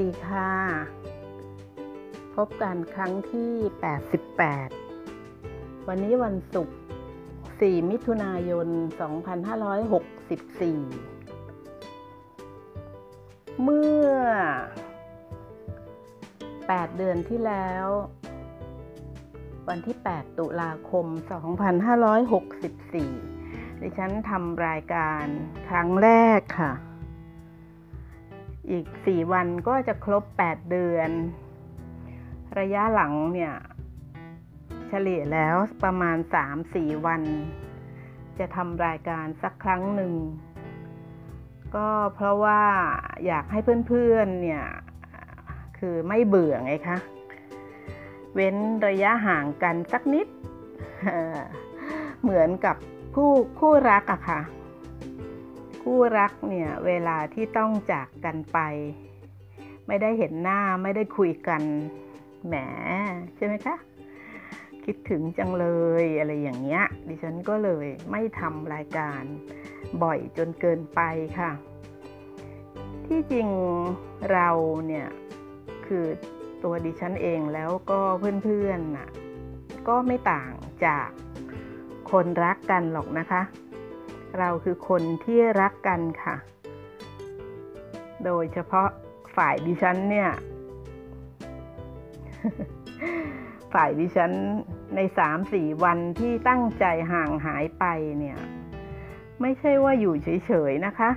ดีค่ะ พบกันครั้งที่ 88 วันนี้วันศุกร์ 4 มิถุนายน 2564 เมื่อ 8 เดือนที่แล้ว วันที่ 8 ตุลาคม 2564 ดิฉันทำรายการครั้งแรกค่ะ อีก 4 วันก็จะครบ 8 เดือน ระยะหลังเนี่ย เฉลี่ยแล้วประมาณ 3-4 วัน จะทำรายการสักครั้งหนึ่ง ก็เพราะว่าอยากให้เพื่อนๆเนี่ย คือไม่เบื่อไงคะ เว้นระยะห่างกันสักนิด เหมือนกับคู่คู่รักอะค่ะ คู่รักเนี่ยเวลาที่ต้องจากกันไป ไม่ได้เห็นหน้าไม่ได้คุยกันแหมใช่ไหมคะ คิดถึงจังเลยอะไรอย่างเงี้ย ดิฉันก็เลยไม่ทำรายการบ่อยจนเกินไปค่ะ ที่จริงเราเนี่ย คือตัวดิฉันเองแล้วก็เพื่อนๆน่ะก็ไม่ต่างจากคนรักกันหรอกนะคะ เราคือคนที่รักกันค่ะ โดยเฉพาะฝ่ายดิฉันเนี่ย ฝ่ายดิฉันในสามสี่วันที่ตั้งใจห่างหายไปเนี่ย ไม่ใช่ว่าอยู่เฉยๆนะคะ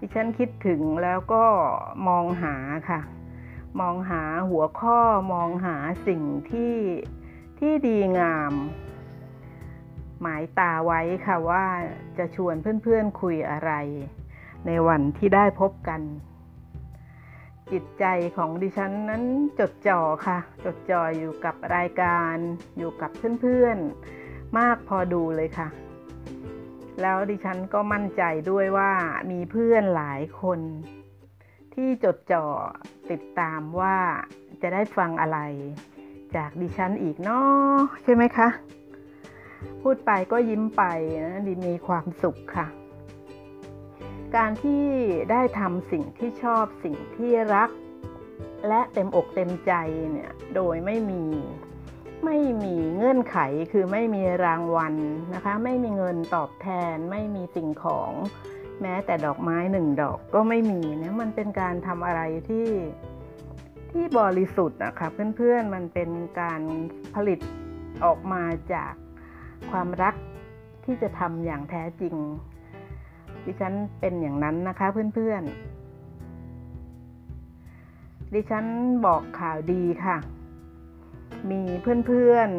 ดิฉันคิดถึงแล้วก็มองหาค่ะ มองหาหัวข้อมองหาสิ่งที่ที่ดีงาม หมายตาไว้ค่ะว่าจะชวนเพื่อนๆคุยอะไร ในวันที่ได้พบกัน จิตใจของดิฉันนั้นจดจ่อค่ะ จดจ่ออยู่กับรายการ อยู่กับเพื่อนๆ มากพอดูเลยค่ะ แล้วดิฉันก็มั่นใจด้วยว่ามีเพื่อนหลายคน ที่จดจ่อติดตามว่าจะได้ฟังอะไร จากดิฉันอีกเนาะใช่ไหมคะ พูดไปก็ยิ้มไปนะดีมีความสุขค่ะ การที่ได้ทำสิ่งที่ชอบสิ่งที่รัก และเต็มอกเต็มใจเนี่ยโดยไม่มีไม่มีเงื่อนไขคือไม่มีรางวัลนะคะ ไม่มีเงินตอบแทน ไม่มีสิ่งของแม้แต่ดอกไม้หนึ่งดอกก็ไม่มีเนะมันเป็นการทำอะไรที่ที่บริสุทธิ์นะคะเพื่อนๆมันเป็นการผลิตออกมาจาก ความรักที่จะทำอย่างแท้จริง ดิฉันเป็นอย่างนั้นนะคะเพื่อนๆ ดิฉันบอกข่าวดีค่ะ มีเพื่อน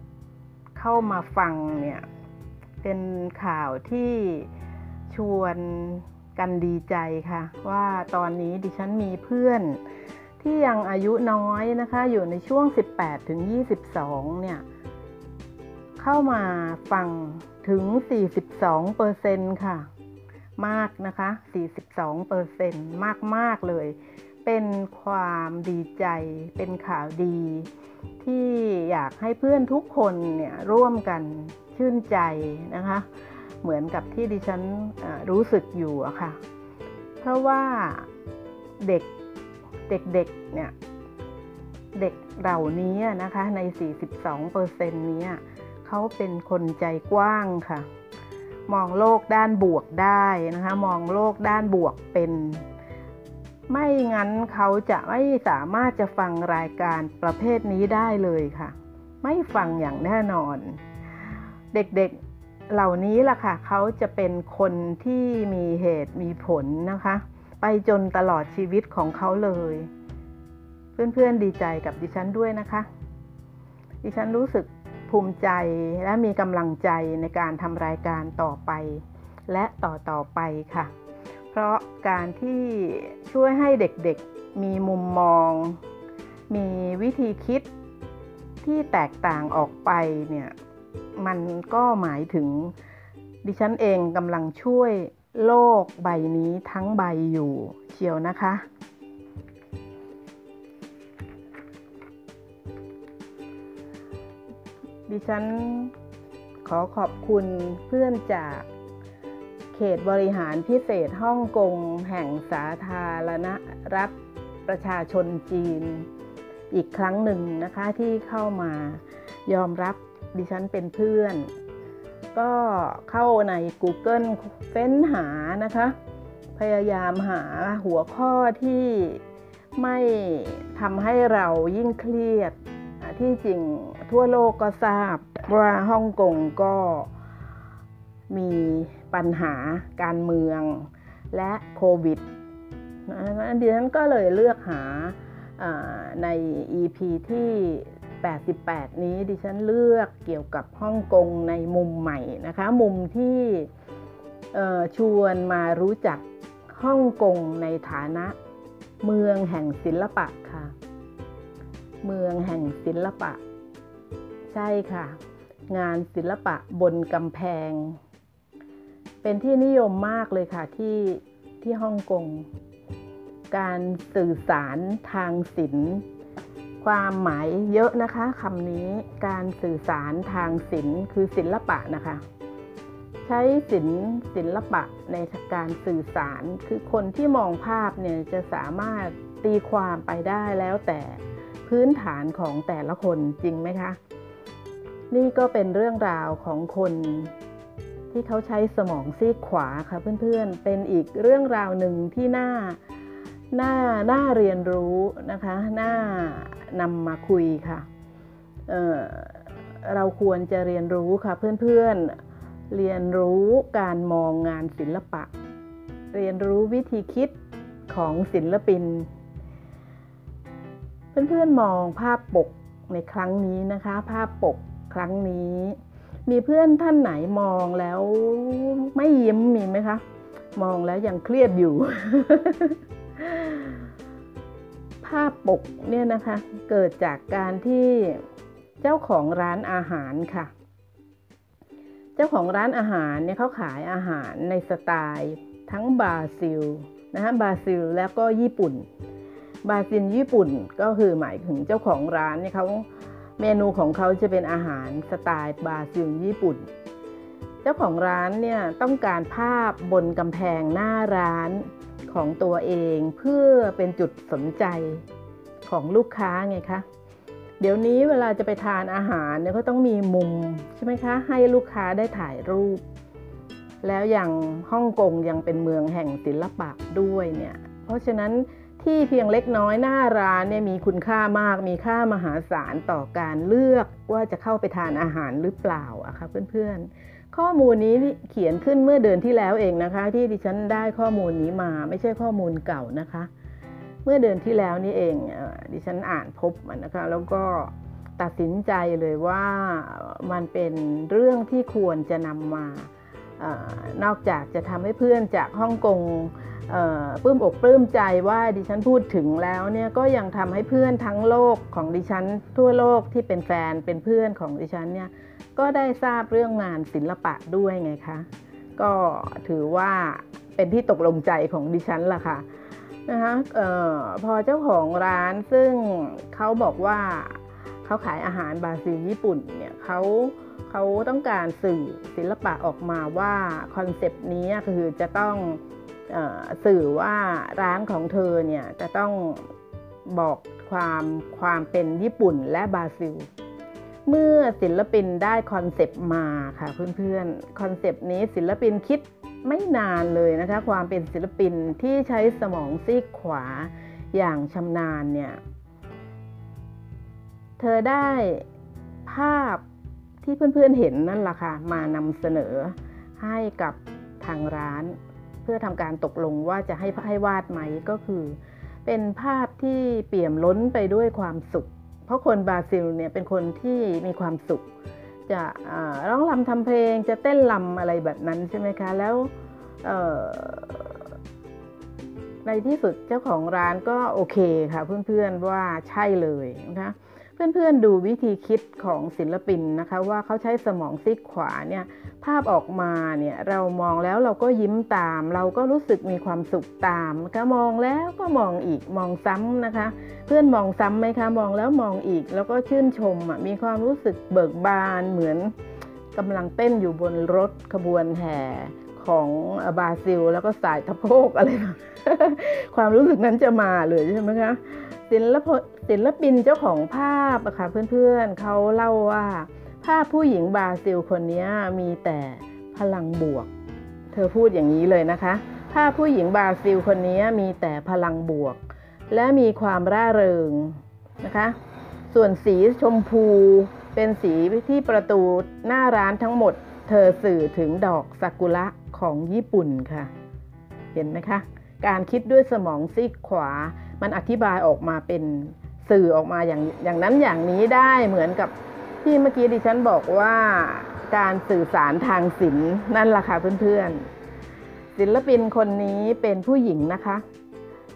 ๆ เข้ามาฟังเนี่ย เป็นข่าวที่ชวนกันดีใจค่ะ ว่าตอนนี้ดิฉันมีเพื่อนที่ยังอายุน้อยนะคะ อยู่ในช่วง 18ถึง22 เนี่ย เข้ามาฟังถึง 42เปอร์เซ็นค่ะ มากนะคะ 42เปอร์เซ็นมากมากเลย เป็นความดีใจ เป็นข่าวดี ที่อยากให้เพื่อนทุกคนเนี่ยร่วมกันชื่นใจนะคะ เหมือนกับที่ดิฉันรู้สึกอยู่อะค่ะ เพราะว่าเด็กเด็กๆเนี่ยเด็กเหล่านี้นะคะใน 42เปอร์เซ็นต์นี้ เขาเป็นคนใจกว้างค่ะ มองโลกด้านบวกได้นะคะ มองโลกด้านบวกเป็น ไม่งั้นเขาจะไม่สามารถจะฟังรายการประเภทนี้ได้เลยค่ะ ไม่ฟังอย่างแน่นอน เด็กๆเหล่านี้ล่ะค่ะ เขาจะเป็นคนที่มีเหตุมีผลนะคะ ไปจนตลอดชีวิตของเขาเลย เพื่อนๆดีใจกับดิฉันด้วยนะคะ ดิฉันรู้สึก ภูมิใจและมีกำลังใจในการทำรายการต่อไป และต่อต่อไปค่ะ เพราะการที่ช่วยให้เด็กๆมีมุมมอง มีวิธีคิดที่แตกต่างออกไปเนี่ยมันก็หมายถึงดิฉันเองกำลังช่วยโลกใบนี้ทั้งใบอยู่เชียวนะคะ ดิฉันขอขอบคุณเพื่อนจากเขตบริหารพิเศษฮ่องกงแห่งสาธารณรัฐประชาชนจีน อีกครั้งหนึ่งนะคะที่เข้ามายอมรับดิฉันเป็นเพื่อน ก็เข้าใน Google เฟ้นหานะคะ พยายามหาหัวข้อที่ไม่ทำให้เรายิ่งเครียด ที่จริงทั่วโลกก็ทราบว่าฮ่องกงก็มีปัญหาการเมืองและโควิดดิฉันก็เลยเลือกหาใน EP ที่ 88 นี้ดิฉันเลือกเกี่ยวกับฮ่องกงในมุมใหม่นะคะ มุมที่ชวนมารู้จักฮ่องกงในฐานะเมืองแห่งศิลปะค่ะ เมืองแห่งศิลปะ ใช่ค่ะ งานศิลปะบนกำแพง เป็นที่นิยมมากเลยค่ะที่ที่ฮ่องกง การสื่อสารทางศิลป์ความหมายเยอะนะคะคำนี้การสื่อสารทางศิลป์คือศิลปะนะคะ ใช้ศิลป์ศิลปะในการสื่อสารคือคนที่มองภาพเนี่ยจะสามารถตีความไปได้แล้วแต่ พื้นฐานของแต่ละคนจริงไหมคะ นี่ก็เป็นเรื่องราวของคนที่เขาใช้สมองซีกขวาค่ะเพื่อนๆ เป็นอีกเรื่องราวหนึ่งที่น่าน่าน่าเรียนรู้นะคะน่านำมาคุยค่ะเเราควรจะเรียนรู้ค่ะเพื่อนๆ เรียนรู้การมองงานศิลปะ เรียนรู้วิธีคิดของศิลปิน เพื่อนๆมองภาพปกในครั้งนี้นะคะ ภาพปกครั้งนี้ มีเพื่อนท่านไหนมองแล้วไม่ยิ้มมีไหมคะ มองแล้วยังเครียดอยู่ ภาพปกเนี่ยนะคะ เกิดจากการที่เจ้าของร้านอาหารค่ะ เจ้าของร้านอาหารเนี่ยเขาขายอาหารในสไตล์ทั้งบราซิลนะคะบราซิลแล้วก็ญี่ปุ่น บาซิลญี่ปุ่นก็คือหมายถึงเจ้าของร้านเนี่ยเขาเมนูของเขาจะเป็นอาหารสไตล์บาซิลญี่ปุ่น เจ้าของร้านเนี่ยต้องการภาพบนกำแพงหน้าร้านของตัวเองเพื่อเป็นจุดสนใจของลูกค้าไงคะ เดี๋ยวนี้เวลาจะไปทานอาหารเนี่ยก็ต้องมีมุมใช่ไหมคะ ให้ลูกค้าได้ถ่ายรูป แล้วอย่างฮ่องกงยังเป็นเมืองแห่งศิลปะด้วยเนี่ย เพราะฉะนั้น ที่เพียงเล็กน้อยหน้าร้านเนี่ยมีคุณค่ามากมีค่ามหาศาลต่อการเลือกว่าจะเข้าไปทานอาหารหรือเปล่าอะคะเพื่อนๆ ข้อมูลนี้เขียนขึ้นเมื่อเดือนที่แล้วเองนะคะ ที่ดิฉันได้ข้อมูลนี้มาไม่ใช่ข้อมูลเก่านะคะ เมื่อเดือนที่แล้วนี่เองดิฉันอ่านพบมันนะคะ แล้วก็ตัดสินใจเลยว่ามันเป็นเรื่องที่ควรจะนำมา นอกจากจะทำให้เพื่อนจากฮ่องกงปลื้มอกปลื้มใจว่าดิฉันพูดถึงแล้วเนี่ยก็ยังทำให้เพื่อนทั้งโลกของดิฉัน ทั่วโลกที่เป็นแฟนเป็นเพื่อนของดิฉันเนี่ยก็ได้ทราบเรื่องงานศิลปะด้วยไงคะก็ถือว่าเป็นที่ตกลงใจของดิฉันล่ะค่ะนะคะออพอเจ้าของร้านซึ่งเขาบอกว่าเขาขายอาหารบราซิลญี่ปุ่นเนี่ยเขา เขาต้องการสื่อศิลปะออกมาว่า concept นี้คือจะต้องสื่อว่าร้านของเธอเนี่ยจะต้องบอกความความเป็นญี่ปุ่นและบราซิล เมื่อศิลปินได้ concept มาค่ะเพื่อนๆ concept นี้ศิลปินคิดไม่นานเลยนะคะความเป็นศิลปินที่ใช้สมองซีกขวาอย่างชำนาญเนี่ย เธอได้ภาพ ที่เพื่อนๆเห็นนั่นแหละค่ะมานำเสนอให้กับทางร้าน เพื่อทำการตกลงว่าจะให้ให้วาดไหมก็คือ เป็นภาพที่เปี่ยมล้นไปด้วยความสุข เพราะคนบราซิลเนี่ยเป็นคนที่มีความสุข จะร้องรำทำเพลงจะเต้นรำอะไรแบบนั้นใช่ไหมคะแล้วในที่สุดเจ้าของร้านก็โอเคค่ะเพื่อนๆว่าใช่เลยนะคะ เพื่อนๆดูวิธีคิดของศิลปินนะคะว่าเขาใช้สมองซีกขวาเนี่ยภาพออกมาเนี่ยเรามองแล้วเราก็ยิ้มตาม เราก็รู้สึกมีความสุขตามก็มองแล้วก็มองอีกมองซ้ำนะคะ เพื่อนมองซ้ำไหมคะมองแล้วมองอีก แล้วก็ชื่นชมมีความรู้สึกเบิกบานเหมือนกำลังเต้นอยู่บนรถขบวนแห่ของบราซิล แล้วก็สายทะโพกอะไรนะความรู้สึกนั้นจะมาเลยใช่ไหมคะศิลป ศิลปินเจ้าของภาพอะค่ะเพื่อนๆเขาเล่าว่า ภาพผู้หญิงบราซิลคนนี้มีแต่พลังบวก เธอพูดอย่างนี้เลยนะคะ ภาพผู้หญิงบราซิลคนนี้มีแต่พลังบวก และมีความร่าเริงนะคะ ส่วนสีชมพูเป็นสีที่ประตูหน้าร้านทั้งหมด เธอสื่อถึงดอกซากุระของญี่ปุ่นค่ะ เห็นไหมคะ การคิดด้วยสมองซีกขวามันอธิบายออกมาเป็น สื่อออกมาอย่างอย่างนั้นอย่างนี้ได้เหมือนกับที่เมื่อกี้ดิฉันบอกว่าการสื่อสารทางศิลป์นั่นแหละค่ะเพื่อนๆ ศิลปินคนนี้เป็นผู้หญิงนะคะ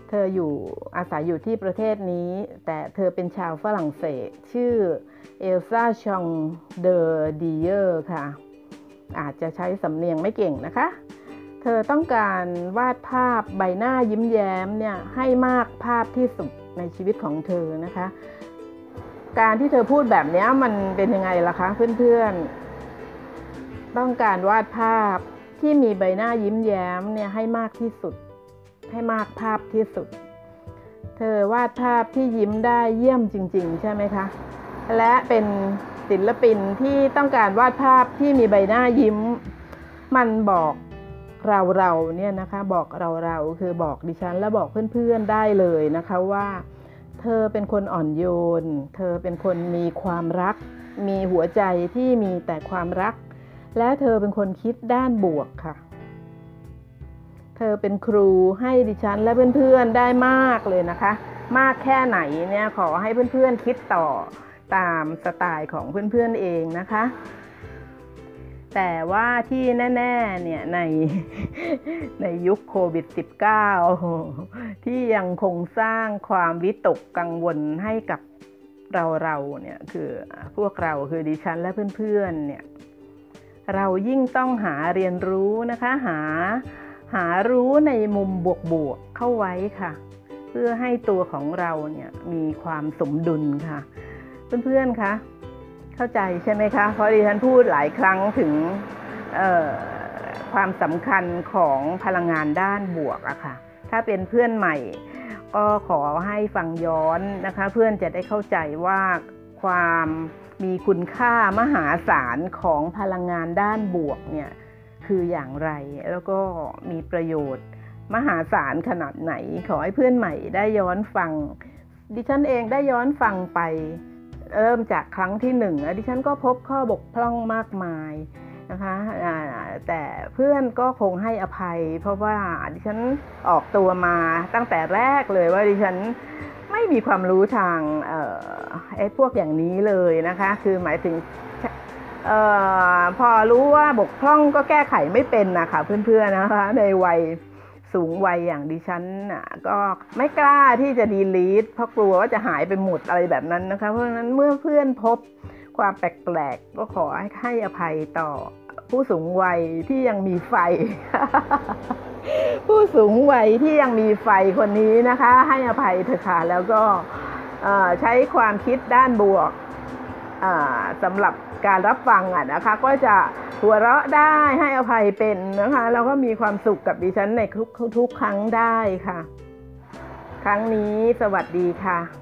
เธออยู่อาศัยอยู่ที่ประเทศนี้ แต่เธอเป็นชาวฝรั่งเศส ชื่อเอลซาชองเดอดีเยอร์ค่ะ อาจจะใช้สำเนียงไม่เก่งนะคะ เธอต้องการวาดภาพใบหน้ายิ้มแย้มเนี่ยให้มากภาพที่สุด ในชีวิตของเธอนะคะ การที่เธอพูดแบบนี้มันเป็นยังไงล่ะคะเพื่อนๆ ต้องการวาดภาพที่มีใบหน้ายิ้มแย้มเนี่ยให้มากที่สุด ให้มากภาพที่สุด เธอวาดภาพที่ยิ้มได้เยี่ยมจริง ๆ ใช่ไหมคะ และเป็นศิลปินที่ต้องการวาดภาพที่มีใบหน้ายิ้ม มันบอก เราเราเนี่ยนะคะบอกเราเราคือบอกดิฉันและบอกเพื่อนๆได้เลยนะคะว่า เธอเป็นคนอ่อนโยน เธอเป็นคนมีความรัก มีหัวใจที่มีแต่ความรัก และเธอเป็นคนคิดด้านบวกค่ะ เธอเป็นครูให้ดิฉันและเพื่อนๆได้มากเลยนะคะ มากแค่ไหนเนี่ยขอให้เพื่อนๆคิดต่อตามสไตล์ของเพื่อนๆเองนะคะ แต่ว่าที่แน่ๆเนี่ยในในยุคโควิด -19 ที่ยังคงสร้างความวิตกกังวลให้กับเราเราเนี่ยคือพวกเราคือดิฉันและเพื่อนๆเนี่ยเรายิ่งต้องหาเรียนรู้นะคะหาหารู้ในมุมบวกๆเข้าไว้ค่ะ เพื่อให้ตัวของเราเนี่ยมีความสมดุลค่ะ เพื่อนๆคะ เข้าใจใช่ไหมคะ เพราะดิฉันพูดหลายครั้งถึงความสำคัญของพลังงานด้านบวกอะค่ะ ถ้าเป็นเพื่อนใหม่ก็ขอให้ฟังย้อนนะคะ เพื่อนจะได้เข้าใจว่าความมีคุณค่ามหาศาลของพลังงานด้านบวกเนี่ยคืออย่างไรแล้วก็มีประโยชน์ มหาศาลขนาดไหน ขอให้เพื่อนใหม่ได้ย้อนฟัง ดิฉันเองได้ย้อนฟังไป เริ่มจากครั้งที่หนึ่งดิฉันก็พบข้อบกพร่องมากมายนะคะแต่เพื่อนก็คงให้อภัย เพราะว่าดิฉันออกตัวมาตั้งแต่แรกเลยว่าดิฉันไม่มีความรู้ทางเอ่อไอ้พวกอย่างนี้เลยนะคะ คือหมายถึงออพอรู้ว่าบกพร่องก็แก้ไขไม่เป็นนะคะเพื่อนๆนะคะในวัย สูงวัยอย่างดิฉันน่ะก็ไม่กล้าที่จะดีลีทเพราะกลัวว่าจะหายไปหมดอะไรแบบนั้นนะคะ เพราะฉะนั้นเมื่อเพื่อนพบความแปลกๆก็ขอให้ให้อภัยต่อผู้สูงวัยที่ยังมีไฟ ผู้สูงวัยที่ยังมีไฟคนนี้นะคะ ให้อภัยเถอะค่ะแล้วก็ใช้ความคิดด้านบวก สำหรับการรับฟังอะนะคะ ก็จะหัวเราะได้ให้อภัยเป็นนะคะแล้วก็มีความสุขกับดิฉันในทุกทุกครั้งได้ค่ะ ครั้งนี้สวัสดีค่ะ